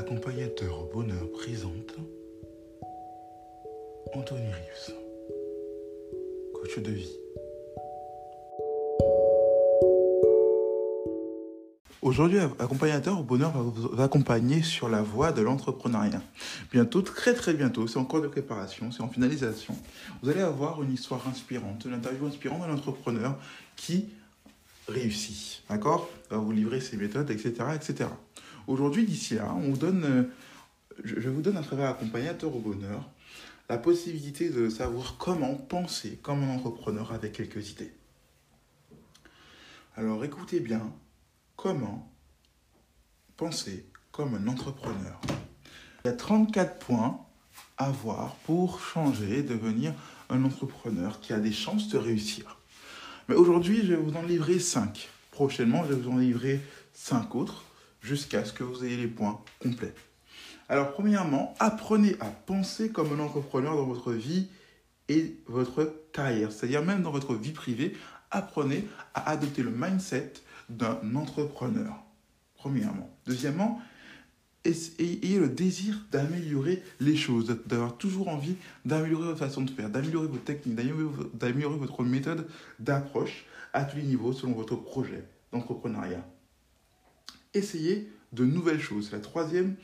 Accompagnateur au bonheur présente Anthony Rius, coach de vie. Aujourd'hui, Accompagnateur au bonheur va vous accompagner sur la voie de l'entrepreneuriat. Bientôt, très très bientôt, c'est en cours de préparation, c'est en finalisation. Vous allez avoir une histoire inspirante, une interview inspirante d'un entrepreneur qui réussit. D'accord? Va vous livrer ses méthodes, etc. etc. Aujourd'hui, d'ici là, on vous donne, euh, je vous donne à travers Accompagnateur au bonheur la possibilité de savoir comment penser comme un entrepreneur avec quelques idées. Alors écoutez bien, comment penser comme un entrepreneur. Il y a 34 points à voir pour changer, devenir un entrepreneur qui a des chances de réussir. Mais aujourd'hui, je vais vous en livrer 5. Prochainement, je vais vous en livrer 5 autres jusqu'à ce que vous ayez les points complets. Alors, premièrement, apprenez à penser comme un entrepreneur dans votre vie et votre carrière, c'est-à-dire même dans votre vie privée, apprenez à adopter le mindset d'un entrepreneur. Premièrement. Deuxièmement, ayez le désir d'améliorer les choses, d'avoir toujours envie d'améliorer votre façon de faire, d'améliorer vos techniques, d'améliorer votre méthode d'approche à tous les niveaux selon votre projet d'entrepreneuriat. Essayez de nouvelles choses. C'est la troisième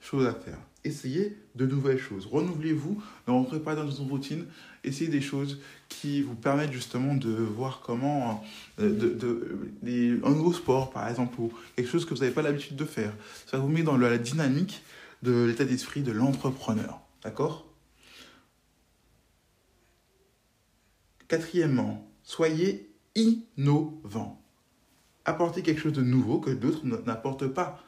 choses à faire. Essayez de nouvelles choses. Renouvelez-vous, ne rentrez pas dans une routine. Essayez des choses qui vous permettent justement de voir comment, euh, un nouveau sport par exemple, ou quelque chose que vous n'avez pas l'habitude de faire. Ça vous met dans la dynamique de l'état d'esprit de l'entrepreneur. D'accord? Quatrièmement, soyez innovant. Apportez quelque chose de nouveau que d'autres n'apportent pas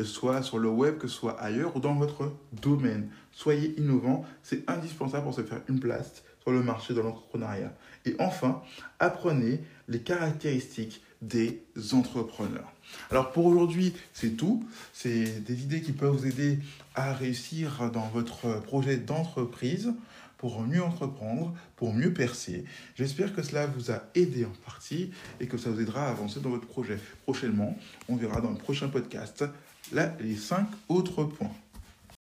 que ce soit sur le web, que ce soit ailleurs ou dans votre domaine. Soyez innovant, c'est indispensable pour se faire une place sur le marché de l'entrepreneuriat. Et enfin, apprenez les caractéristiques des entrepreneurs. Alors pour aujourd'hui, c'est tout. C'est des idées qui peuvent vous aider à réussir dans votre projet d'entreprise pour mieux entreprendre, pour mieux percer. J'espère que cela vous a aidé en partie et que ça vous aidera à avancer dans votre projet. Prochainement, on verra dans le prochain podcast les cinq autres points.